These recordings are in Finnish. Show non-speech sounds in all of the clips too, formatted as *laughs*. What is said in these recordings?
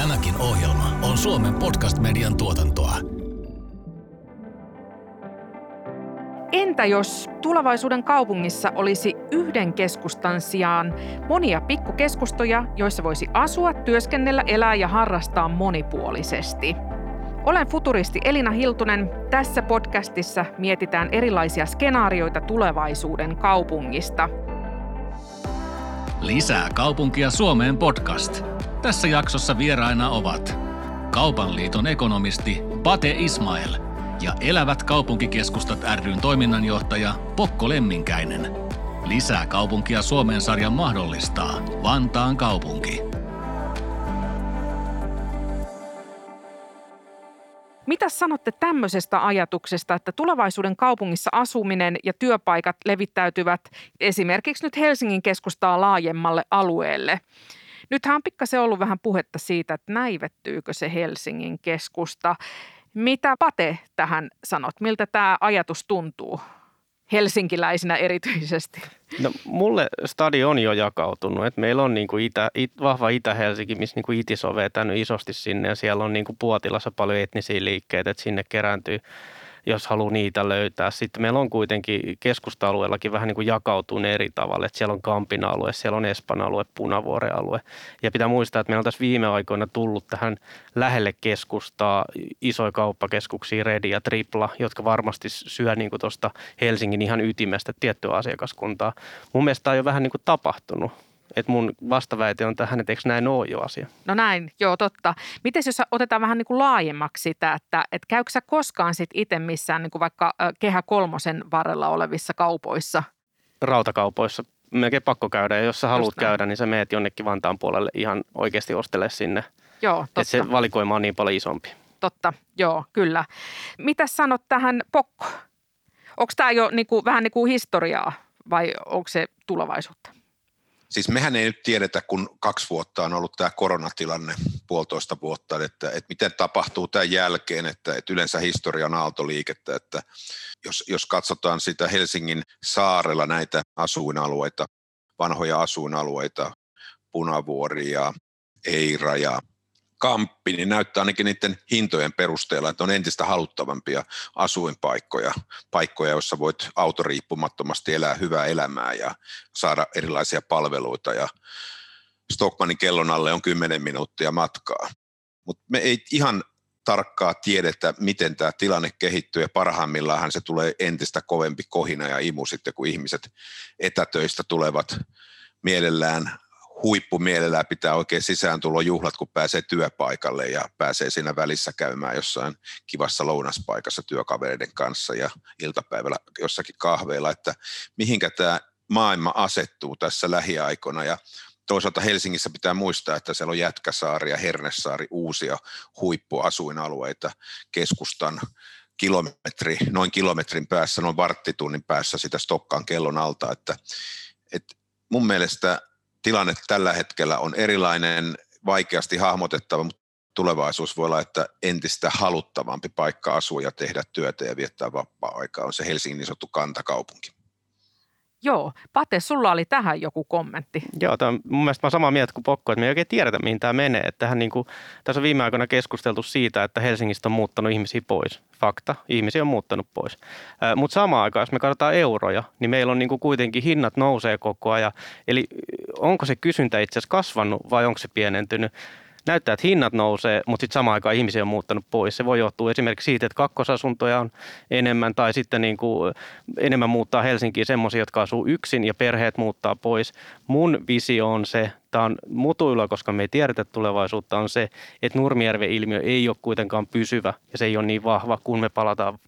Tämäkin ohjelma on Suomen podcast-median tuotantoa. Entä jos tulevaisuuden kaupungissa olisi yhden keskustan sijaan monia pikkukeskustoja, joissa voisi asua, työskennellä, elää ja harrastaa monipuolisesti? Olen futuristi Elina Hiltunen. Tässä podcastissa mietitään erilaisia skenaarioita tulevaisuuden kaupungista. Lisää kaupunkia Suomeen podcast. Tässä jaksossa vieraina ovat Kaupan liiton ekonomisti Pate Ismail ja Elävät kaupunkikeskustat ryn toiminnanjohtaja Pokko Lemminkäinen. Lisää kaupunkia Suomeen sarjan mahdollistaa Vantaan kaupunki. Mitä sanotte tämmöisestä ajatuksesta, että tulevaisuuden kaupungissa asuminen ja työpaikat levittäytyvät esimerkiksi nyt Helsingin keskustaa laajemmalle alueelle? Nythän on pikkasen ollut vähän puhetta siitä, että näivettyykö se Helsingin keskusta. Mitä Pate tähän sanot? Miltä tämä ajatus tuntuu? Helsinkiläisinä erityisesti? No mulle stadi on jo jakautunut. Et meillä on niinku itä, it, vahva Itä-Helsinki, missä niinku Itis on vetänyt isosti sinne ja siellä on niinku Puotilassa paljon etnisiä liikkeitä, että sinne kerääntyy jos haluaa niitä löytää. Sitten meillä on kuitenkin keskusta-alueellakin vähän niin kuin jakautunut eri tavalla, että siellä on Kampin alue, siellä on Espan alue, Punavuoren alue. Ja pitää muistaa, että meillä on tässä viime aikoina tullut tähän lähelle keskustaa isoja kauppakeskuksia, Redi ja Tripla, jotka varmasti syö niin kuin tuosta Helsingin ihan ytimestä tiettyä asiakaskuntaa. Mun mielestä tämä on jo vähän niin kuin tapahtunut että mun vastaväite on tähän, että eikö näin ole jo asia? No näin, joo totta. Miten jos otetaan vähän niin kuin laajemmaksi sitä, että, että käykö sä koskaan sit itse missään niin kuin vaikka Kehä kolmosen varrella olevissa kaupoissa? Rautakaupoissa melkein pakko käydä ja jos sä haluat käydä, niin sä meet jonnekin Vantaan puolelle ihan oikeasti ostele sinne. Joo, totta. Että se valikoima on niin paljon isompi. Totta, joo, kyllä. Mitä sanot tähän Pokko? Onko tämä jo niin kuin, vähän niin kuin historiaa vai onko se tulevaisuutta? Siis mehän ei nyt tiedetä, kun kaksi vuotta on ollut tämä koronatilanne, puolitoista vuotta, että, että miten tapahtuu tämän jälkeen, että, että yleensä historia on aaltoliikettä, että jos, jos katsotaan sitä Helsingin saarella näitä asuinalueita, vanhoja asuinalueita, Punavuori ja Eira ja kamppi, niin näyttää ainakin niiden hintojen perusteella, että on entistä haluttavampia asuinpaikkoja, paikkoja, joissa voit autoriippumattomasti elää hyvää elämää ja saada erilaisia palveluita ja Stockmanin kellon alle on 10 minuuttia matkaa. Mutta me ei ihan tarkkaa tiedetä, miten tämä tilanne kehittyy ja parhaimmillaan se tulee entistä kovempi kohina ja imu sitten, kun ihmiset etätöistä tulevat mielellään huippumielellään pitää oikein juhlat, kun pääsee työpaikalle ja pääsee siinä välissä käymään jossain kivassa lounaspaikassa työkavereiden kanssa ja iltapäivällä jossakin kahveilla, että mihinkä tämä maailma asettuu tässä lähiaikoina? Ja toisaalta Helsingissä pitää muistaa, että siellä on Jätkäsaari ja Hernesaari uusia huippuasuinalueita. Keskustan kilometri, noin kilometrin päässä, noin varttitunnin päässä sitä Stokkaan kellon alta, että, että mun mielestä tilanne tällä hetkellä on erilainen, vaikeasti hahmotettava, mutta tulevaisuus voi olla, että entistä haluttavampi paikka asua ja tehdä työtä ja viettää vapaa-aikaa on se Helsingin niin sanottu kantakaupunki. Joo, Pate, sulla oli tähän joku kommentti. Joo, tämä mun mielestä mä samaa mieltä kuin Pokko, että me ei oikein tiedetä, mihin tämä menee. Että tähän niin kuin, tässä on viime aikoina keskusteltu siitä, että Helsingistä on muuttanut ihmisiä pois. Fakta, ihmisiä on muuttanut pois. Mutta samaan aikaan, jos me katsotaan euroja, niin meillä on niin kuin kuitenkin hinnat nousee koko ajan. Eli onko se kysyntä itse asiassa kasvanut vai onko se pienentynyt? Näyttää, että hinnat nousee, mutta sitten samaan aikaan ihmisiä on muuttanut pois. Se voi johtua esimerkiksi siitä, että kakkosasuntoja on enemmän tai sitten niin kuin enemmän muuttaa Helsinkiin semmoisia, jotka asuu yksin ja perheet muuttaa pois. Mun visio on se, tämä on mutuilla, koska me ei tiedetä tulevaisuutta, on se, että Nurmijärven ilmiö ei ole kuitenkaan pysyvä ja se ei ole niin vahva, kun me palataan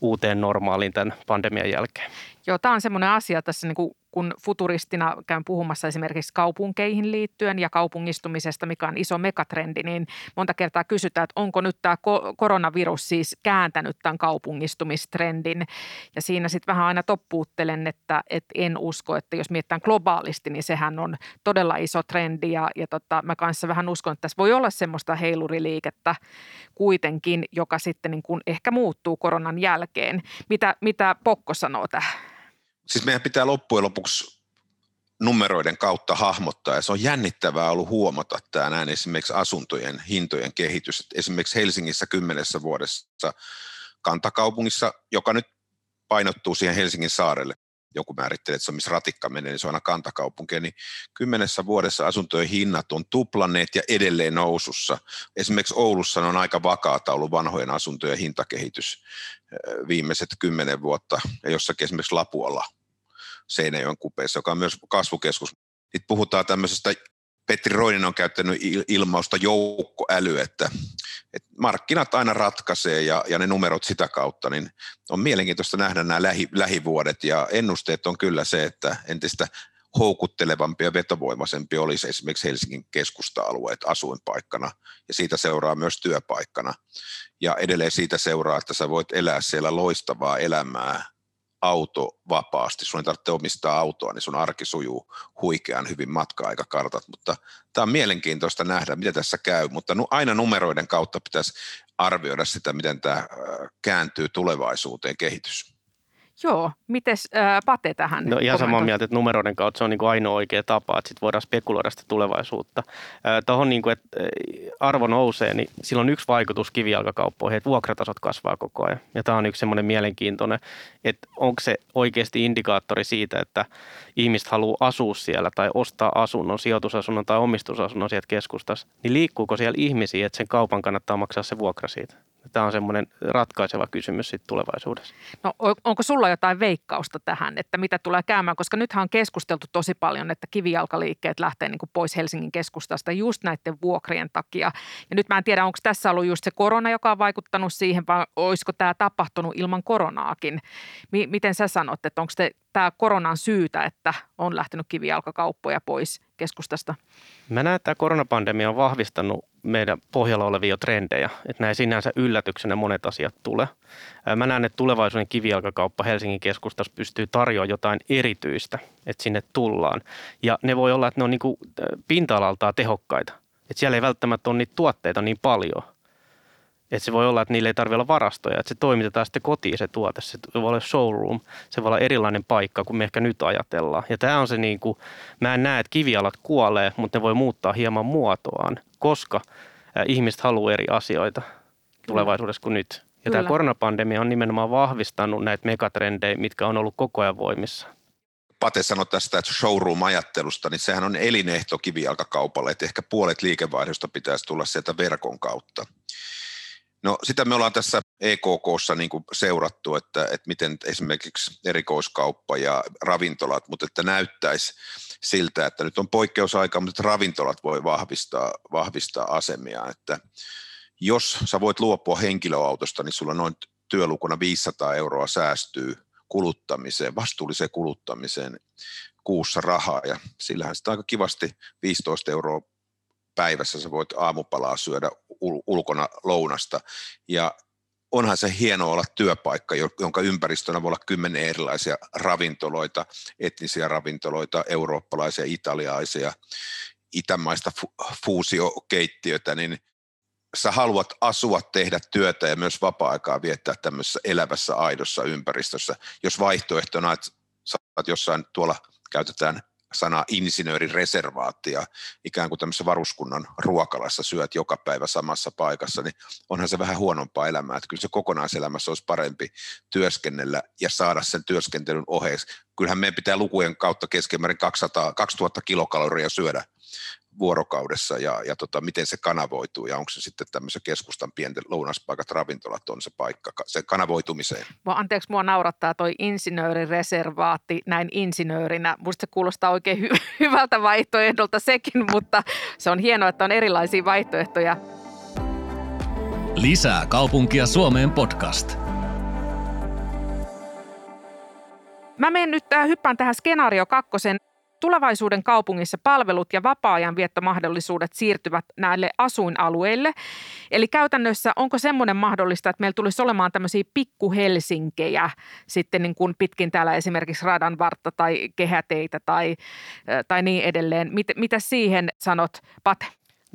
uuteen normaaliin tämän pandemian jälkeen. Joo, tämä on semmoinen asia tässä niin kuin kun futuristina käyn puhumassa esimerkiksi kaupunkeihin liittyen ja kaupungistumisesta, mikä on iso megatrendi, niin monta kertaa kysytään, että onko nyt tämä koronavirus siis kääntänyt tämän kaupungistumistrendin. Ja siinä sitten vähän aina toppuuttelen, että, että en usko, että jos mietitään globaalisti, niin sehän on todella iso trendi. Ja, ja tota, mä kanssa vähän uskon, että tässä voi olla semmoista heiluriliikettä kuitenkin, joka sitten niin kuin ehkä muuttuu koronan jälkeen. Mitä, mitä Pokko sanoo tähän? Siis meidän pitää loppujen lopuksi numeroiden kautta hahmottaa ja se on jännittävää ollut huomata tämä näin esimerkiksi asuntojen hintojen kehitys. Esimerkiksi Helsingissä kymmenessä vuodessa kantakaupungissa, joka nyt painottuu siihen Helsingin saarelle, joku määrittelee, että se on missä ratikka menee, niin se on aina kantakaupunki, niin kymmenessä vuodessa asuntojen hinnat on tuplanneet ja edelleen nousussa. Esimerkiksi Oulussa on aika vakaata ollut vanhojen asuntojen hintakehitys viimeiset kymmenen vuotta, ja jossakin esimerkiksi Lapualla Seinäjoen kupeissa, joka on myös kasvukeskus. Nyt puhutaan tämmöisestä, Petri Roinen on käyttänyt ilmausta joukkoäly, että, että markkinat aina ratkaisee ja, ja ne numerot sitä kautta, niin on mielenkiintoista nähdä nämä lähi, lähivuodet ja ennusteet on kyllä se, että entistä houkuttelevampi ja vetovoimaisempi olisi esimerkiksi Helsingin keskusta-alueet asuinpaikkana ja siitä seuraa myös työpaikkana. Ja edelleen siitä seuraa, että sä voit elää siellä loistavaa elämää auto vapaasti, sun ei tarvitse omistaa autoa, niin sun arki sujuu huikean hyvin matka-aikakartat, mutta tämä on mielenkiintoista nähdä, miten tässä käy, mutta aina numeroiden kautta pitäisi arvioida sitä, miten tämä kääntyy tulevaisuuteen kehitys. Joo, miten äh, Pate tähän? No ihan samaa mieltä, että numeroiden kautta se on niin kuin ainoa oikea tapa, että sitten voidaan spekuloida sitä tulevaisuutta. Äh, Tuohon, niin kuin, että arvo nousee, niin sillä on yksi vaikutus kivijalkakauppoihin, että vuokratasot kasvaa koko ajan. Ja tämä on yksi semmoinen mielenkiintoinen, että onko se oikeasti indikaattori siitä, että ihmiset haluaa asua siellä tai ostaa asunnon, sijoitusasunnon tai omistusasunnon sieltä keskustassa, niin liikkuuko siellä ihmisiä, että sen kaupan kannattaa maksaa se vuokra siitä? Tämä on semmoinen ratkaiseva kysymys sitten tulevaisuudessa. No onko sulla jotain veikkausta tähän, että mitä tulee käymään? Koska nythän on keskusteltu tosi paljon, että kivijalkaliikkeet lähtee niin kuin pois Helsingin keskustasta just näiden vuokrien takia. Ja nyt mä en tiedä, onko tässä ollut just se korona, joka on vaikuttanut siihen, vai olisiko tämä tapahtunut ilman koronaakin? M- miten sä sanot, että onko tämä koronan syytä, että on lähtenyt kivijalkakauppoja pois keskustasta? Mä näen, että koronapandemia on vahvistanut meidän pohjalla olevia trendejä, että näin sinänsä yllätyksenä monet asiat tulee. Mä näen, että tulevaisuuden kivijalkakauppa Helsingin keskustassa pystyy tarjoamaan jotain erityistä, että sinne tullaan. Ja ne voi olla, että ne on niin pinta-alaltaan tehokkaita. Että siellä ei välttämättä ole niitä tuotteita niin paljon – että se voi olla, että niille ei tarvitse olla varastoja, että se toimitetaan sitten kotiin se tuote. Se voi olla showroom, se voi olla erilainen paikka kuin me ehkä nyt ajatellaan. Ja tämä on se niin kuin, mä en näe, että kivialat kuolee, mutta ne voi muuttaa hieman muotoaan, koska ihmiset haluaa eri asioita tulevaisuudessa kuin nyt. Ja Kyllä. tämä koronapandemia on nimenomaan vahvistanut näitä megatrendejä, mitkä on ollut koko ajan voimissa. Pate sanoi tästä että showroom-ajattelusta, niin sehän on elinehto kivijalkakaupalle, että ehkä puolet liikevaihdosta pitäisi tulla sieltä verkon kautta. No sitä me ollaan tässä EKKssa niin kuin seurattu, että, että miten esimerkiksi erikoiskauppa ja ravintolat, mutta että näyttäisi siltä, että nyt on poikkeusaika, mutta ravintolat voi vahvistaa, vahvistaa asemia, että jos sä voit luopua henkilöautosta, niin sulla noin työlukuna 500 euroa säästyy kuluttamiseen, vastuulliseen kuluttamiseen kuussa rahaa. Ja sillähän sitä aika kivasti 15 euroa päivässä sä voit aamupalaa syödä ulkona lounasta ja onhan se hieno olla työpaikka, jonka ympäristönä voi olla kymmenen erilaisia ravintoloita, etnisiä ravintoloita, eurooppalaisia, italialaisia, itämaista fu- fuusiokeittiötä, niin sä haluat asua, tehdä työtä ja myös vapaa-aikaa viettää tämmöisessä elävässä, aidossa ympäristössä. Jos vaihtoehtona, että sä oot jossain tuolla käytetään sana insinöörireservaatti ja ikään kuin tämmöisessä varuskunnan ruokalassa syöt joka päivä samassa paikassa, niin onhan se vähän huonompaa elämää. Että kyllä se kokonaiselämässä olisi parempi työskennellä ja saada sen työskentelyn oheeksi. Kyllähän meidän pitää lukujen kautta keskimäärin 200, 2000 kilokaloria syödä vuorokaudessa ja, ja tota, miten se kanavoituu ja onko se sitten tämmöisen keskustan pienten lounaspaikat, ravintolat on se paikka se kanavoitumiseen. Mua, anteeksi, mua naurattaa toi insinöörireservaatti näin insinöörinä. Musta se kuulostaa oikein hy- *laughs* hyvältä vaihtoehdolta sekin, mutta se on hienoa, että on erilaisia vaihtoehtoja. Lisää kaupunkia Suomeen podcast. Mä menen nyt äh, hyppään tähän skenaario kakkosen Tulevaisuuden kaupungissa palvelut ja vapaa-ajan viettomahdollisuudet siirtyvät näille asuinalueille. Eli käytännössä onko semmoinen mahdollista, että meillä tulisi olemaan tämmöisiä pikkuhelsinkejä sitten niin kuin pitkin täällä esimerkiksi radan vartta tai kehäteitä tai, tai niin edelleen. Mit, mitä siihen sanot, Pate?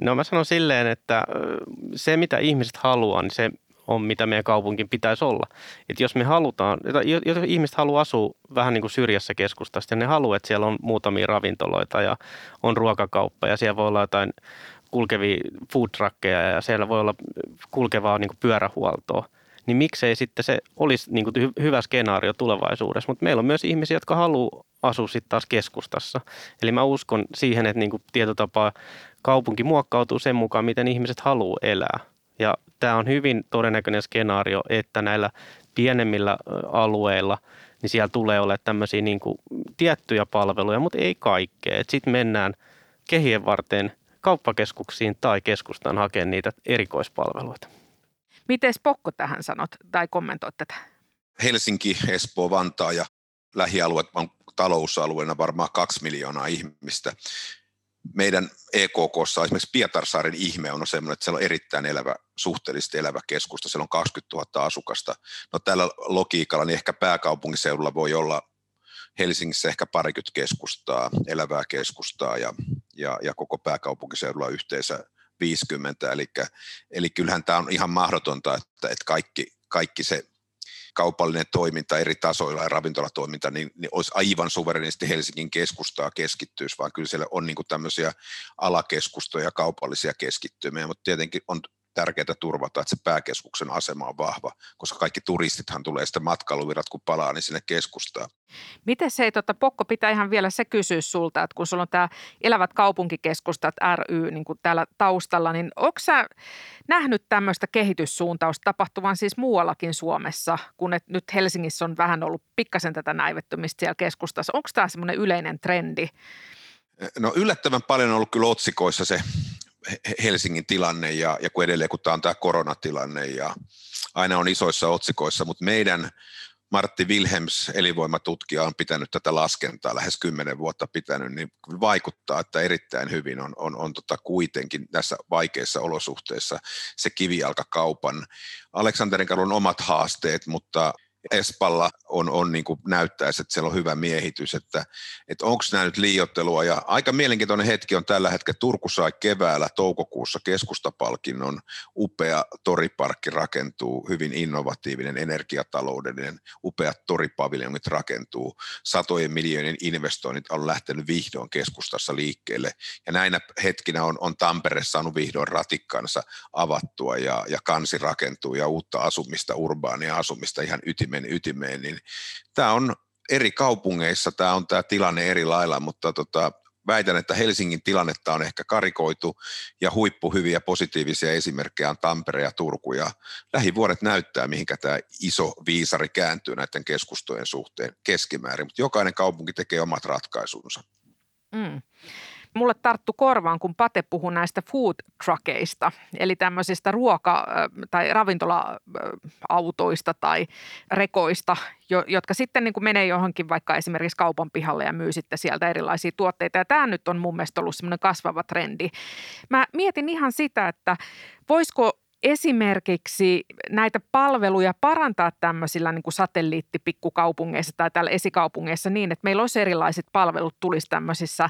No mä sanon silleen, että se mitä ihmiset haluaa, niin se on, mitä meidän kaupunkin pitäisi olla. Et jos me halutaan, jos ihmiset haluaa asua vähän niin kuin syrjässä keskustasta ja ne haluaa, että siellä on muutamia ravintoloita ja on ruokakauppa ja siellä voi olla jotain kulkevia food truckeja ja siellä voi olla kulkevaa niin kuin pyörähuoltoa, niin miksei sitten se olisi niin kuin hyvä skenaario tulevaisuudessa. Mutta meillä on myös ihmisiä, jotka haluaa asua sitten taas keskustassa. Eli mä uskon siihen, että niin kuin tietotapaa kaupunki muokkautuu sen mukaan, miten ihmiset haluaa elää. Ja tämä on hyvin todennäköinen skenaario, että näillä pienemmillä alueilla, niin siellä tulee olla tämmöisiä niin kuin tiettyjä palveluja, mutta ei kaikkea. Sitten mennään kehien varten kauppakeskuksiin tai keskustaan hakemaan niitä erikoispalveluita. Miten Pokko tähän sanot tai kommentoit tätä? Helsinki, Espoo, Vantaa ja lähialueet on talousalueena varmaan kaksi miljoonaa ihmistä. Meidän EKKssa esimerkiksi Pietarsaaren ihme on semmoinen, että siellä on erittäin elävä, suhteellisesti elävä keskusta. Siellä on 20 000 asukasta. No tällä logiikalla niin ehkä pääkaupunkiseudulla voi olla Helsingissä ehkä parikymmentä keskustaa, elävää keskustaa ja, ja, ja koko pääkaupunkiseudulla yhteensä 50. Eli, eli kyllähän tämä on ihan mahdotonta, että, että kaikki, kaikki se kaupallinen toiminta eri tasoilla ja ravintolatoiminta, niin, niin olisi aivan suverenisti Helsingin keskustaa keskittyisi, vaan kyllä siellä on niin kuin tämmöisiä alakeskustoja, kaupallisia keskittymiä, mutta tietenkin on tärkeää turvata, että se pääkeskuksen asema on vahva, koska kaikki turistithan tulee sitten matkailuvirat, kun palaa, niin sinne keskustaan. Miten se, tota, Pokko, pitää ihan vielä se kysyä sulta, että kun sulla on tämä Elävät kaupunkikeskustat ry niin kuin täällä taustalla, niin onko sä nähnyt tämmöistä kehityssuuntausta tapahtuvan siis muuallakin Suomessa, kun et nyt Helsingissä on vähän ollut pikkasen tätä näivettymistä siellä keskustassa. Onko tämä semmoinen yleinen trendi? No yllättävän paljon on ollut kyllä otsikoissa se Helsingin tilanne ja, ja kun edelleen kun tämä on tämä koronatilanne ja aina on isoissa otsikoissa, mutta meidän Martti Wilhelms, elinvoimatutkija, on pitänyt tätä laskentaa lähes kymmenen vuotta pitänyt, niin vaikuttaa, että erittäin hyvin on, on, on tota kuitenkin tässä vaikeissa olosuhteissa se kivijalkakaupan. Aleksanterin on omat haasteet, mutta Espalla on, on niin kuin näyttäisi, että siellä on hyvä miehitys, että, että onko nämä nyt liiottelua. Ja aika mielenkiintoinen hetki on tällä hetkellä. Turku sai keväällä toukokuussa keskustapalkinnon. Upea toriparkki rakentuu, hyvin innovatiivinen, energiataloudellinen, upeat toripaviljongit rakentuu. Satojen miljoonien investoinnit on lähtenyt vihdoin keskustassa liikkeelle. Ja näinä hetkinä on, on Tampere saanut vihdoin ratikkansa avattua ja, ja kansi rakentuu ja uutta asumista, urbaania asumista ihan ytimeen ytimen ytimeen, niin tämä on eri kaupungeissa, tämä on tämä tilanne eri lailla, mutta tota, väitän, että Helsingin tilannetta on ehkä karikoitu ja huippuhyviä positiivisia esimerkkejä on Tampere ja Turku ja lähivuodet näyttää, mihinkä tämä iso viisari kääntyy näiden keskustojen suhteen keskimäärin, mutta jokainen kaupunki tekee omat ratkaisunsa. Mm mulle tarttu korvaan, kun Pate puhui näistä food truckeista, eli tämmöisistä ruoka- tai ravintola-autoista tai rekoista, jotka sitten niin kuin menee johonkin vaikka esimerkiksi kaupan pihalle ja myy sitten sieltä erilaisia tuotteita. Ja tämä nyt on mun mielestä ollut semmoinen kasvava trendi. Mä mietin ihan sitä, että voisiko esimerkiksi näitä palveluja parantaa tämmöisillä niin kuin satelliittipikkukaupungeissa tai täällä esikaupungeissa niin, että meillä olisi erilaiset palvelut tulisi tämmöisissä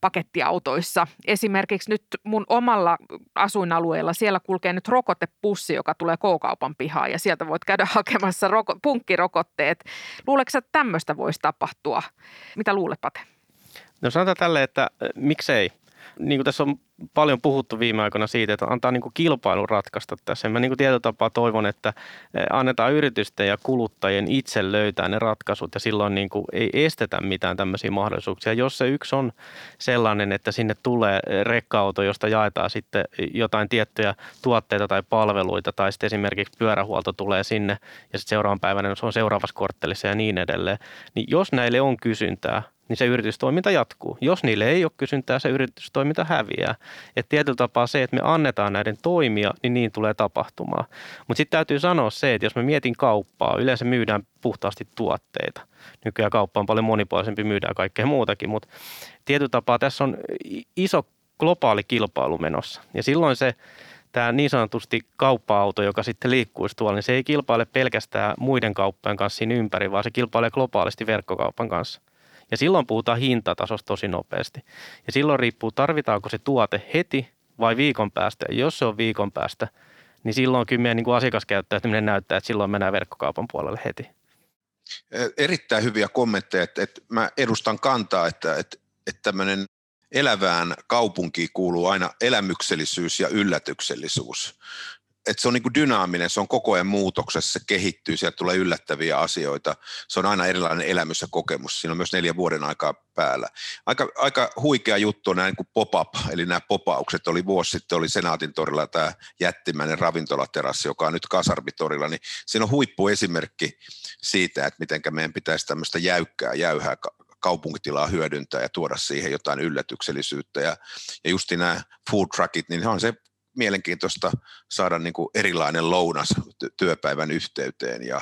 pakettiautoissa. Esimerkiksi nyt mun omalla asuinalueella siellä kulkee nyt rokotepussi, joka tulee K-kaupan pihaan ja sieltä voit käydä *laughs* hakemassa roko- punkkirokotteet. Luuletko että tämmöistä voisi tapahtua? Mitä luulet, Pate? No sanotaan tälle, että miksei niin kuin tässä on paljon puhuttu viime aikoina siitä, että antaa niin kuin kilpailun ratkaista tässä. Mä niin kuin tietyllä tapaa toivon, että eh, annetaan yritysten ja kuluttajien itse löytää ne ratkaisut ja silloin niin kuin ei estetä mitään tämmöisiä mahdollisuuksia. Jos se yksi on sellainen, että sinne tulee rekka-auto, josta jaetaan sitten jotain tiettyjä tuotteita tai palveluita tai sitten esimerkiksi pyörähuolto tulee sinne ja sitten seuraavan päivänä se on seuraavassa korttelissa ja niin edelleen, niin jos näille on kysyntää, niin se yritystoiminta jatkuu. Jos niille ei ole kysyntää, se yritystoiminta häviää. Et tietyllä tapaa se, että me annetaan näiden toimia, niin niin tulee tapahtumaan. Mutta sitten täytyy sanoa se, että jos me mietin kauppaa, yleensä myydään puhtaasti tuotteita. Nykyään kauppa on paljon monipuolisempi, myydään kaikkea muutakin, mutta tietyllä tapaa tässä on iso globaali kilpailu menossa. Ja silloin se tämä niin sanotusti kauppa-auto, joka sitten liikkuisi tuolla, niin se ei kilpaile pelkästään muiden kauppojen kanssa siinä ympäri, vaan se kilpailee globaalisti verkkokaupan kanssa. Ja silloin puhutaan hintatasosta tosi nopeasti. Ja silloin riippuu, tarvitaanko se tuote heti vai viikon päästä. Ja jos se on viikon päästä, niin silloin kyllä meidän niin asiakaskäyttäytyminen näyttää, että silloin mennään verkkokaupan puolelle heti. Erittäin hyviä kommentteja, että, että mä edustan kantaa, että, että, että tämmöinen elävään kaupunkiin kuuluu aina elämyksellisyys ja yllätyksellisuus että se on niin kuin dynaaminen, se on koko ajan muutoksessa, se kehittyy, sieltä tulee yllättäviä asioita, se on aina erilainen elämys ja kokemus, siinä on myös neljä vuoden aikaa päällä. Aika, aika huikea juttu on näin kuin pop-up, eli nämä popaukset, oli vuosi sitten, oli Senaatin torilla tämä jättimäinen ravintolaterassi, joka on nyt Kasarbitorilla, niin siinä on huippuesimerkki siitä, että miten meidän pitäisi tämmöistä jäykkää, jäyhää kaupunkitilaa hyödyntää ja tuoda siihen jotain yllätyksellisyyttä. Ja, ja just nämä food truckit, niin on se mielenkiintoista saada niin kuin erilainen lounas työpäivän yhteyteen. Ja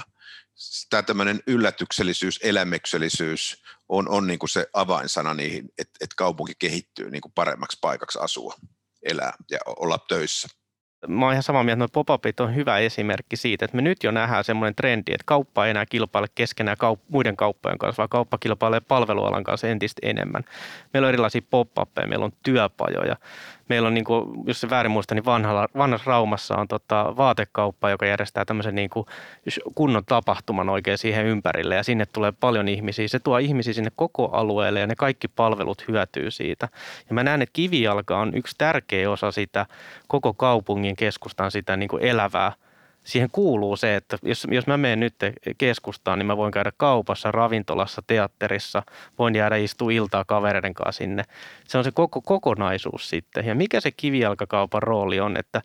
tämä tämmöinen yllätyksellisyys, elämyksellisyys on, on niin kuin se avainsana niihin, että, että kaupunki kehittyy niin kuin paremmaksi paikaksi asua, elää ja olla töissä mä oon ihan samaa mieltä, että pop-upit on hyvä esimerkki siitä, että me nyt jo nähdään semmoinen trendi, että kauppa ei enää kilpaile keskenään kaup- muiden kauppojen kanssa, vaan kauppa kilpailee palvelualan kanssa entistä enemmän. Meillä on erilaisia pop-uppeja, meillä on työpajoja, meillä on, niin kuin, jos se väärin muista, niin vanhalla, vanhassa Raumassa on tota, vaatekauppa, joka järjestää tämmöisen niin kuin kunnon tapahtuman oikein siihen ympärille ja sinne tulee paljon ihmisiä. Se tuo ihmisiä sinne koko alueelle ja ne kaikki palvelut hyötyy siitä. Ja mä näen, että kivijalka on yksi tärkeä osa sitä koko kaupungin keskustan sitä niin kuin elävää – siihen kuuluu se, että jos, jos mä menen nyt keskustaan, niin mä voin käydä kaupassa, ravintolassa, teatterissa, voin jäädä istua iltaa kavereiden kanssa sinne. Se on se koko, kokonaisuus sitten. Ja mikä se kivijalkakaupan rooli on, että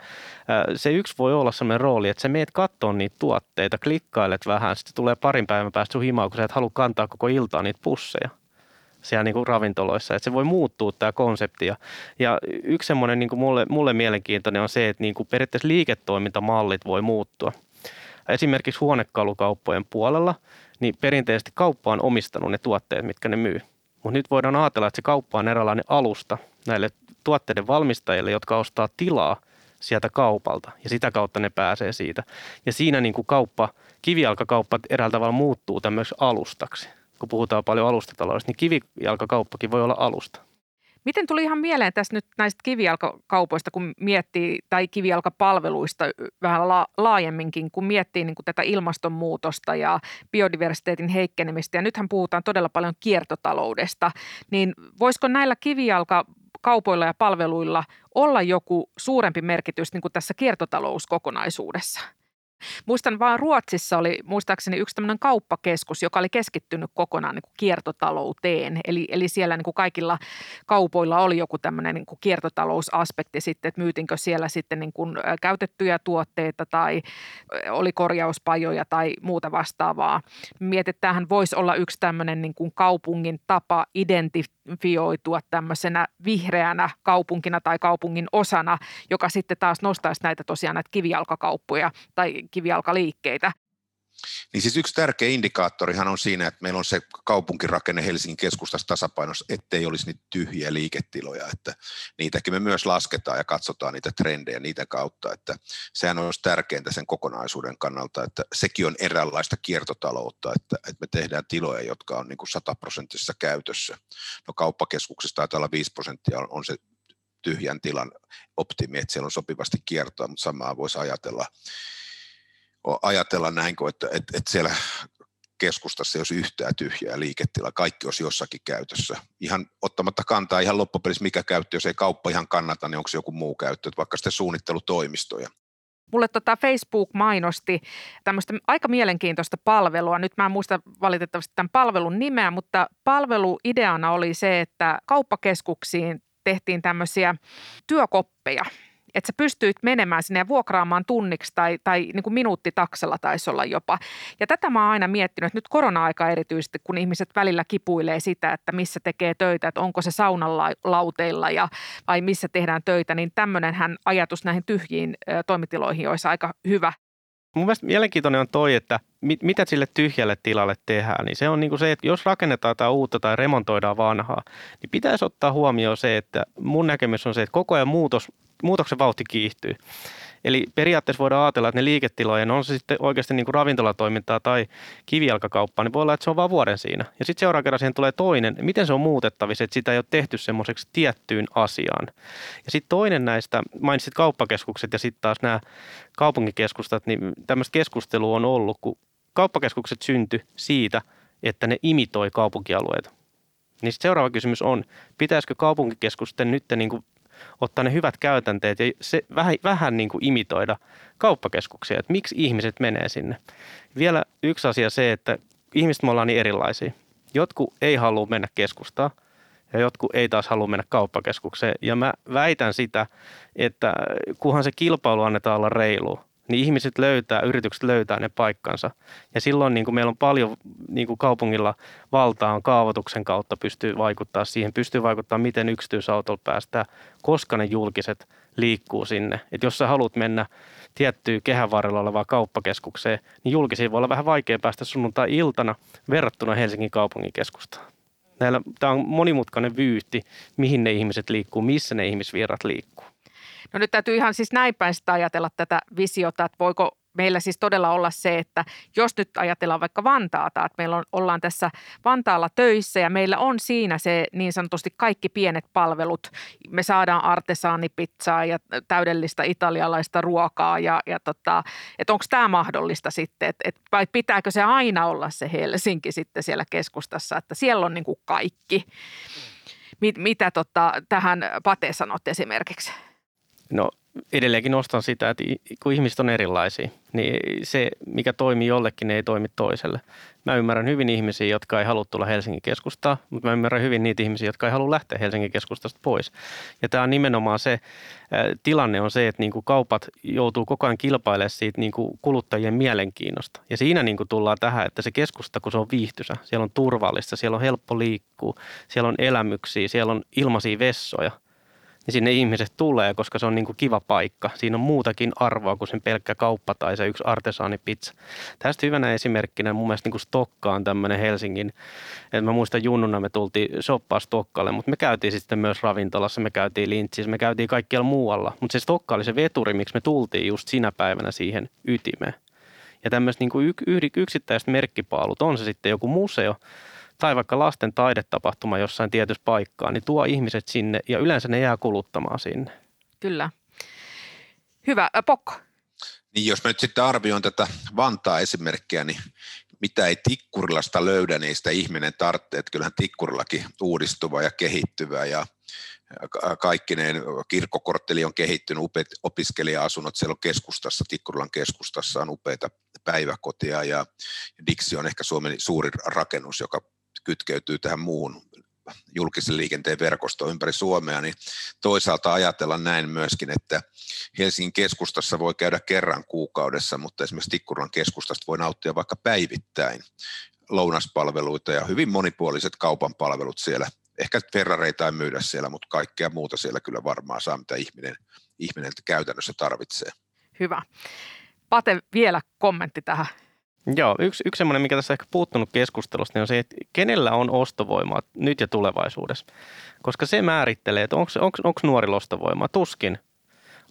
se yksi voi olla sellainen rooli, että sä meet katsomaan niitä tuotteita, klikkailet vähän, sitten tulee parin päivän päästä sun himaa, kun sä et halua kantaa koko iltaa niitä pusseja siellä niin kuin ravintoloissa, että se voi muuttua tämä konsepti. Ja, yksi semmoinen niin kuin mulle, mulle mielenkiintoinen on se, että niin kuin periaatteessa liiketoimintamallit voi muuttua. Esimerkiksi huonekalukauppojen puolella, niin perinteisesti kauppa on omistanut ne tuotteet, mitkä ne myy. Mutta nyt voidaan ajatella, että se kauppa on eräänlainen alusta näille tuotteiden valmistajille, jotka ostaa tilaa sieltä kaupalta ja sitä kautta ne pääsee siitä. Ja siinä niin kuin kauppa, kivijalkakauppa eräällä tavalla muuttuu tämmöiseksi alustaksi kun puhutaan paljon alustataloudesta, niin kivijalkakauppakin voi olla alusta. Miten tuli ihan mieleen tässä nyt näistä kivijalkakaupoista, kun miettii, tai kivijalkapalveluista vähän la- laajemminkin, kun miettii niin kuin tätä ilmastonmuutosta ja biodiversiteetin heikkenemistä, ja nythän puhutaan todella paljon kiertotaloudesta, niin voisiko näillä kivijalkakaupoilla ja palveluilla olla joku suurempi merkitys niin kuin tässä kiertotalouskokonaisuudessa? Muistan vaan Ruotsissa oli muistaakseni yksi tämmöinen kauppakeskus, joka oli keskittynyt kokonaan niin kuin kiertotalouteen. Eli, eli siellä niin kuin kaikilla kaupoilla oli joku tämmöinen niin kuin kiertotalousaspekti sitten, että myytinkö siellä sitten niin kuin käytettyjä tuotteita tai oli korjauspajoja tai muuta vastaavaa. Mietin, että tämähän voisi olla yksi tämmöinen niin kuin kaupungin tapa identifioitua tämmöisenä vihreänä kaupunkina tai kaupungin osana, joka sitten taas nostaisi näitä tosiaan näitä kivijalkakauppoja tai kivijalkaliikkeitä. Niin siis yksi tärkeä indikaattorihan on siinä, että meillä on se kaupunkirakenne Helsingin keskustassa tasapainossa, ettei olisi niitä tyhjiä liiketiloja, että niitäkin me myös lasketaan ja katsotaan niitä trendejä niiden kautta, että sehän olisi tärkeintä sen kokonaisuuden kannalta, että sekin on eräänlaista kiertotaloutta, että, että me tehdään tiloja, jotka on niin kuin sataprosenttisessa käytössä. No kauppakeskuksessa taitaa olla 5 prosenttia on, on se tyhjän tilan optimi, että siellä on sopivasti kiertoa, mutta samaa voisi ajatella ajatella näin, että, että, että siellä keskustassa jos yhtään tyhjää liiketila, kaikki olisi jossakin käytössä. Ihan ottamatta kantaa ihan loppupelissä mikä käyttö, jos ei kauppa ihan kannata, niin onko se joku muu käyttö, vaikka sitten suunnittelutoimistoja. Mulle tota Facebook mainosti tämmöistä aika mielenkiintoista palvelua. Nyt mä en muista valitettavasti tämän palvelun nimeä, mutta palveluideana oli se, että kauppakeskuksiin tehtiin tämmöisiä työkoppeja – että sä pystyit menemään sinne ja vuokraamaan tunniksi tai, tai niin kuin minuuttitaksella taisi olla jopa. Ja tätä mä oon aina miettinyt, että nyt korona-aika erityisesti, kun ihmiset välillä kipuilee sitä, että missä tekee töitä, että onko se saunan lauteilla ja, vai missä tehdään töitä, niin tämmöinenhän ajatus näihin tyhjiin toimitiloihin olisi aika hyvä. Mun mielestä mielenkiintoinen on toi, että mit, mitä sille tyhjälle tilalle tehdään. Niin se on niin kuin se, että jos rakennetaan jotain uutta tai remontoidaan vanhaa, niin pitäisi ottaa huomioon se, että mun näkemys on se, että koko ajan muutos muutoksen vauhti kiihtyy. Eli periaatteessa voidaan ajatella, että ne liiketilojen, on se sitten oikeasti niin kuin ravintolatoimintaa tai kivijalkakauppaa, niin voi olla, että se on vain vuoden siinä. Ja sitten seuraavan kerran siihen tulee toinen, miten se on muutettavissa, että sitä ei ole tehty semmoiseksi tiettyyn asiaan. Ja sitten toinen näistä, mainitsit kauppakeskukset ja sitten taas nämä kaupunkikeskustat, niin tämmöistä keskustelua on ollut, kun kauppakeskukset syntyi siitä, että ne imitoi kaupunkialueita. Niin seuraava kysymys on, pitäisikö kaupunkikeskusten nyt niin kuin ottaa ne hyvät käytänteet ja se vähän, vähän niin kuin imitoida kauppakeskuksia, että miksi ihmiset menee sinne. Vielä yksi asia se, että ihmiset me ollaan niin erilaisia. Jotkut ei halua mennä keskustaan ja jotkut ei taas halua mennä kauppakeskukseen. Ja mä väitän sitä, että kunhan se kilpailu annetaan olla reilu, niin ihmiset löytää, yritykset löytää ne paikkansa. Ja silloin niin kuin meillä on paljon niin kuin kaupungilla valtaa kaavoituksen kautta pystyy vaikuttaa siihen, pystyy vaikuttaa miten yksityisautolla päästään, koska ne julkiset liikkuu sinne. Et jos sä haluat mennä tiettyyn kehän varrella olevaan kauppakeskukseen, niin julkisiin voi olla vähän vaikea päästä sunnuntai-iltana verrattuna Helsingin kaupungin keskustaan. Tämä on monimutkainen vyyhti, mihin ne ihmiset liikkuu, missä ne ihmisvirrat liikkuu. No nyt täytyy ihan siis näin päin sitä ajatella tätä visiota, että voiko meillä siis todella olla se, että jos nyt ajatellaan vaikka Vantaata, että meillä on, ollaan tässä Vantaalla töissä ja meillä on siinä se niin sanotusti kaikki pienet palvelut. Me saadaan artesaanipizzaa ja täydellistä italialaista ruokaa ja, ja tota, että onko tämä mahdollista sitten, että, että vai pitääkö se aina olla se Helsinki sitten siellä keskustassa, että siellä on niin kuin kaikki. Mit, mitä tota, tähän Pate sanot esimerkiksi? No edelleenkin nostan sitä, että kun ihmiset on erilaisia, niin se, mikä toimii jollekin, ei toimi toiselle. Mä ymmärrän hyvin ihmisiä, jotka ei halua tulla Helsingin keskustaan, mutta mä ymmärrän hyvin niitä ihmisiä, jotka ei halua lähteä Helsingin keskustasta pois. Ja tämä on nimenomaan se, tilanne on se, että niin kuin kaupat joutuu koko ajan kilpailemaan siitä niin kuin kuluttajien mielenkiinnosta. Ja siinä niin kuin tullaan tähän, että se keskusta, kun se on viihtysä, siellä on turvallista, siellä on helppo liikkua, siellä on elämyksiä, siellä on ilmaisia vessoja – niin sinne ihmiset tulee, koska se on niin kuin kiva paikka. Siinä on muutakin arvoa kuin sen pelkkä kauppa tai se yksi artesaanipizza. Tästä hyvänä esimerkkinä mun mielestä niin kuin Stokka on tämmöinen Helsingin, että mä muistan junnuna me tultiin soppaa Stokkalle, mutta me käytiin sitten myös ravintolassa, me käytiin Lintsissä, me käytiin kaikkialla muualla. Mutta se Stokka oli se veturi, miksi me tultiin just sinä päivänä siihen ytimeen. Ja tämmöiset niin kuin yksittäiset merkkipaalut, on se sitten joku museo, tai vaikka lasten taidetapahtuma jossain tietyssä paikkaa, niin tuo ihmiset sinne ja yleensä ne jää kuluttamaan sinne. Kyllä. Hyvä. Pokko. Niin jos mä nyt sitten arvioin tätä Vantaa esimerkkiä, niin mitä ei Tikkurilasta löydä, niin sitä ihminen tarvitsee. Kyllähän Tikkurillakin uudistuva ja kehittyvä ja kaikkineen kirkkokortteli on kehittynyt, upeat opiskelija-asunnot, siellä on keskustassa, Tikkurilan keskustassa on upeita päiväkotia ja Dixi on ehkä Suomen suurin rakennus, joka kytkeytyy tähän muuhun julkisen liikenteen verkostoon ympäri Suomea, niin toisaalta ajatella näin myöskin, että Helsingin keskustassa voi käydä kerran kuukaudessa, mutta esimerkiksi Tikkurilan keskustasta voi nauttia vaikka päivittäin lounaspalveluita ja hyvin monipuoliset kaupan palvelut siellä. Ehkä Ferrareita ei myydä siellä, mutta kaikkea muuta siellä kyllä varmaan saa, mitä ihminen, ihminen käytännössä tarvitsee. Hyvä. Pate, vielä kommentti tähän. Joo, yksi, yksi semmoinen, mikä tässä ehkä puuttunut keskustelusta, niin on se, että kenellä on ostovoimaa nyt ja tulevaisuudessa. Koska se määrittelee, että onko nuori ostovoimaa. Tuskin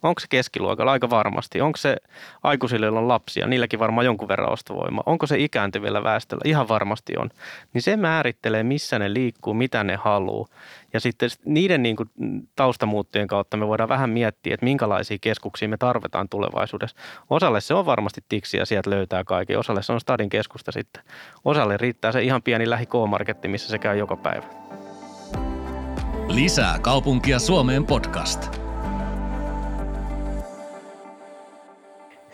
Onko se keskiluokalla? Aika varmasti. Onko se aikuisille, joilla on lapsia? Niilläkin varmaan jonkun verran ostovoima. Onko se ikääntyvillä väestöllä? Ihan varmasti on. Niin se määrittelee, missä ne liikkuu, mitä ne haluaa. Ja sitten niiden niin kuin taustamuuttujen kautta me voidaan vähän miettiä, että minkälaisia keskuksia me tarvitaan tulevaisuudessa. Osalle se on varmasti tiksi ja sieltä löytää kaiken. Osalle se on stadin keskusta sitten. Osalle riittää se ihan pieni lähi marketti missä se käy joka päivä. Lisää kaupunkia Suomeen podcast.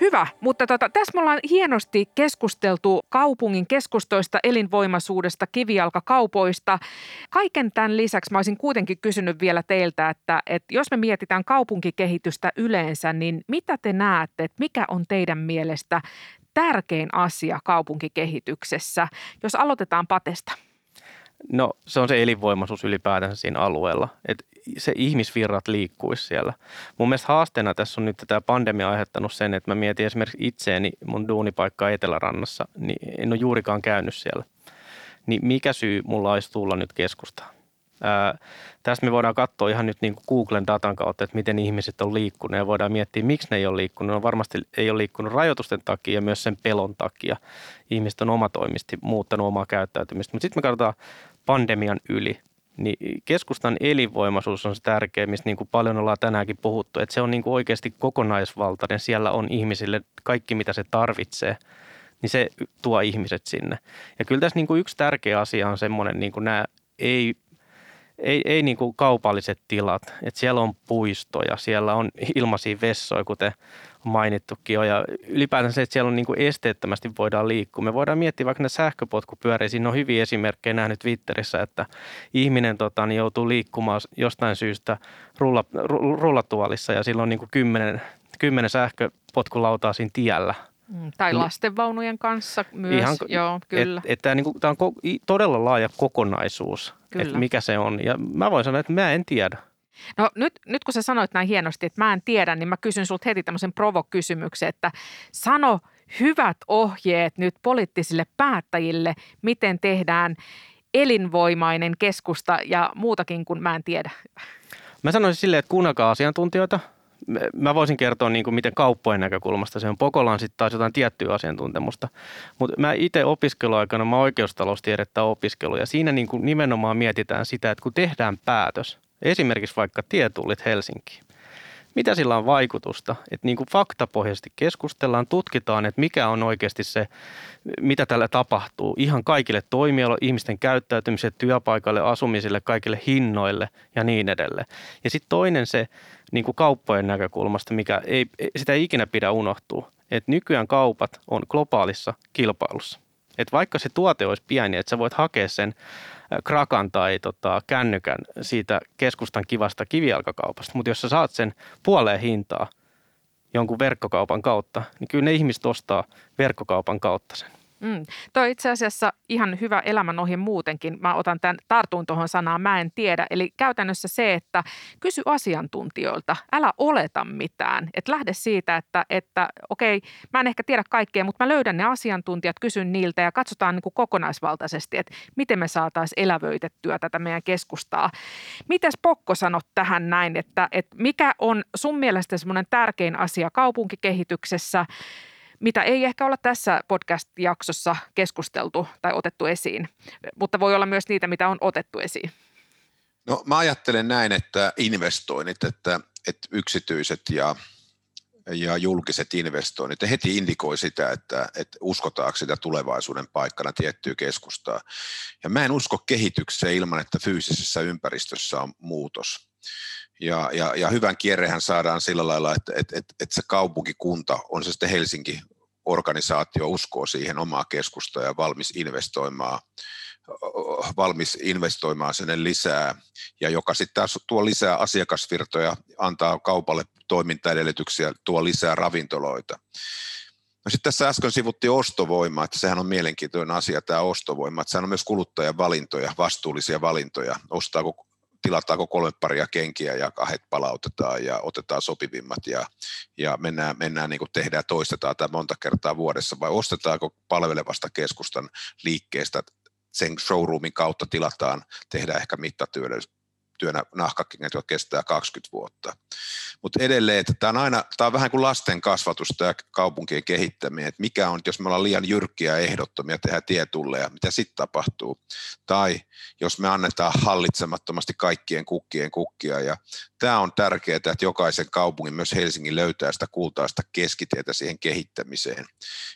Hyvä, mutta tota, tässä me ollaan hienosti keskusteltu kaupungin keskustoista, elinvoimaisuudesta, kivijalkakaupoista. Kaiken tämän lisäksi mä olisin kuitenkin kysynyt vielä teiltä, että, että jos me mietitään kaupunkikehitystä yleensä, niin mitä te näette, että mikä on teidän mielestä tärkein asia kaupunkikehityksessä? Jos aloitetaan Patesta. No se on se elinvoimaisuus ylipäätänsä siinä alueella, että se ihmisvirrat liikkuisi siellä. Mun mielestä haasteena tässä on nyt tämä pandemia aiheuttanut sen, että mä mietin esimerkiksi itseäni mun duunipaikkaa Etelärannassa, niin en ole juurikaan käynyt siellä. Niin mikä syy mulla olisi tulla nyt keskustaan? Ää, tästä me voidaan katsoa ihan nyt niin kuin Googlen datan kautta, että miten ihmiset on liikkunut ja voidaan miettiä, miksi ne ei ole liikkunut. On varmasti ei ole liikkunut rajoitusten takia ja myös sen pelon takia. Ihmiset on omatoimisesti muuttanut omaa käyttäytymistä. Mutta sitten me katsotaan pandemian yli, niin keskustan elinvoimaisuus on se tärkeä, mistä niin kuin paljon ollaan tänäänkin puhuttu, että se on niin kuin oikeasti kokonaisvaltainen. Siellä on ihmisille kaikki, mitä se tarvitsee, niin se tuo ihmiset sinne. Ja kyllä tässä niin kuin yksi tärkeä asia on semmoinen, niin kuin nämä ei ei, ei niin kuin kaupalliset tilat. että siellä on puistoja, siellä on ilmaisia vessoja, kuten mainittukin jo. Ja ylipäätään se, että siellä on niin kuin esteettömästi voidaan liikkua. Me voidaan miettiä vaikka ne sähköpotkupyöriä. Siinä on hyviä esimerkkejä nähnyt Twitterissä, että ihminen tota, niin joutuu liikkumaan jostain syystä rulla, rullatuolissa ja silloin niin kuin kymmenen, kymmenen sähköpotkulautaa siinä tiellä – tai lastenvaunujen kanssa myös, Ihan, joo, kyllä. Et, et tämä niinku, on ko- todella laaja kokonaisuus, että mikä se on. Ja mä voin sanoa, että mä en tiedä. No nyt, nyt kun sä sanoit näin hienosti, että mä en tiedä, niin mä kysyn sulta heti tämmöisen provokysymyksen, että sano hyvät ohjeet nyt poliittisille päättäjille, miten tehdään elinvoimainen keskusta ja muutakin kuin mä en tiedä. Mä sanoisin silleen, että kuunnelkaa asiantuntijoita – mä voisin kertoa, niin kuin miten kauppojen näkökulmasta se on. Pokolaan sitten taas jotain tiettyä asiantuntemusta. Mutta mä itse opiskeluaikana, mä oikeustaloustiedettä opiskelu ja siinä niin kuin nimenomaan mietitään sitä, että kun tehdään päätös, esimerkiksi vaikka tietullit Helsinkiin, mitä sillä on vaikutusta. Että niin kuin faktapohjaisesti keskustellaan, tutkitaan, että mikä on oikeasti se, mitä tällä tapahtuu ihan kaikille toimialoille, ihmisten käyttäytymiselle, työpaikalle, asumisille, kaikille hinnoille ja niin edelleen. Ja sitten toinen se niin kuin kauppojen näkökulmasta, mikä ei, sitä ei ikinä pidä unohtua, että nykyään kaupat on globaalissa kilpailussa. Että vaikka se tuote olisi pieni, että sä voit hakea sen krakan tai tota, kännykän siitä keskustan kivasta kivijalkakaupasta, mutta jos sä saat sen puoleen hintaa jonkun verkkokaupan kautta, niin kyllä ne ihmiset ostaa verkkokaupan kautta sen. Mm. Tuo itse asiassa ihan hyvä elämänohje muutenkin. Mä otan tämän, tartun tuohon sanaan, mä en tiedä. Eli käytännössä se, että kysy asiantuntijoilta, älä oleta mitään. Et lähde siitä, että, että okei, mä en ehkä tiedä kaikkea, mutta mä löydän ne asiantuntijat, kysyn niiltä ja katsotaan niin kuin kokonaisvaltaisesti, että miten me saataisiin elävöitettyä tätä meidän keskustaa. Mites Pokko sanot tähän näin, että, että mikä on sun mielestä semmoinen tärkein asia kaupunkikehityksessä – mitä ei ehkä olla tässä podcast-jaksossa keskusteltu tai otettu esiin, mutta voi olla myös niitä, mitä on otettu esiin. No mä ajattelen näin, että investoinnit, että, että yksityiset ja, ja julkiset investoinnit, ja heti indikoi sitä, että, että uskotaanko sitä tulevaisuuden paikkana tiettyä keskustaa. Ja mä en usko kehitykseen ilman, että fyysisessä ympäristössä on muutos. Ja, ja, ja hyvän kierrehän saadaan sillä lailla, että, että, että, että se kaupunkikunta, on se sitten Helsinki, organisaatio uskoo siihen omaa keskustaa ja valmis investoimaan valmis investoimaan sinne lisää, ja joka sitten tuo lisää asiakasvirtoja, antaa kaupalle toimintaedellytyksiä, tuo lisää ravintoloita. No sitten tässä äsken sivuttiin ostovoimaa, että sehän on mielenkiintoinen asia tämä ostovoima, että sehän on myös kuluttajan valintoja, vastuullisia valintoja, ostaako tilataanko kolme paria kenkiä ja kahdet palautetaan ja otetaan sopivimmat ja, ja mennään, mennään niin kuin tehdään, toistetaan tämä monta kertaa vuodessa? Vai ostetaanko palvelevasta keskustan liikkeestä sen showroomin kautta tilataan, tehdään ehkä mittatyöllä, työnä nahkakengät, jotka kestää 20 vuotta. Mutta edelleen, että tämä on aina, tämä on vähän kuin lasten kasvatus, tämä kaupunkien kehittäminen, että mikä on, jos me ollaan liian jyrkkiä ja ehdottomia, tehdään tietulleja, mitä sitten tapahtuu. Tai jos me annetaan hallitsemattomasti kaikkien kukkien kukkia. Ja tämä on tärkeää, että jokaisen kaupungin, myös Helsingin, löytää sitä kultaista keskitietä siihen kehittämiseen,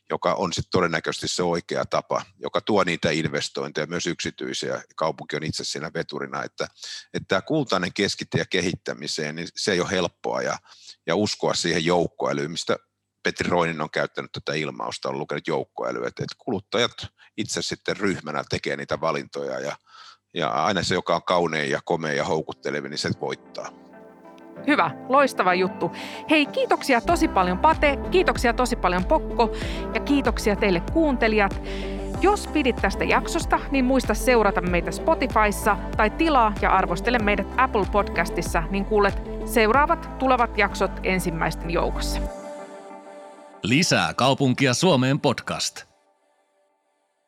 joka on sitten todennäköisesti se oikea tapa, joka tuo niitä investointeja, myös yksityisiä. Kaupunki on itse siinä veturina, että, että tämä kultainen keskitie kehittämiseen, niin se ei ole helppoa ja, ja uskoa siihen joukkoälyyn, mistä Petri Roinin on käyttänyt tätä ilmausta, on lukenut joukkoälyä, että, että kuluttajat itse sitten ryhmänä tekee niitä valintoja ja, ja aina se, joka on kaunein ja komea ja houkutteleva, niin se voittaa. Hyvä, loistava juttu. Hei, kiitoksia tosi paljon Pate, kiitoksia tosi paljon Pokko ja kiitoksia teille kuuntelijat. Jos pidit tästä jaksosta, niin muista seurata meitä Spotifyssa tai tilaa ja arvostele meidät Apple Podcastissa, niin kuulet seuraavat tulevat jaksot ensimmäisten joukossa. Lisää kaupunkia Suomeen podcast.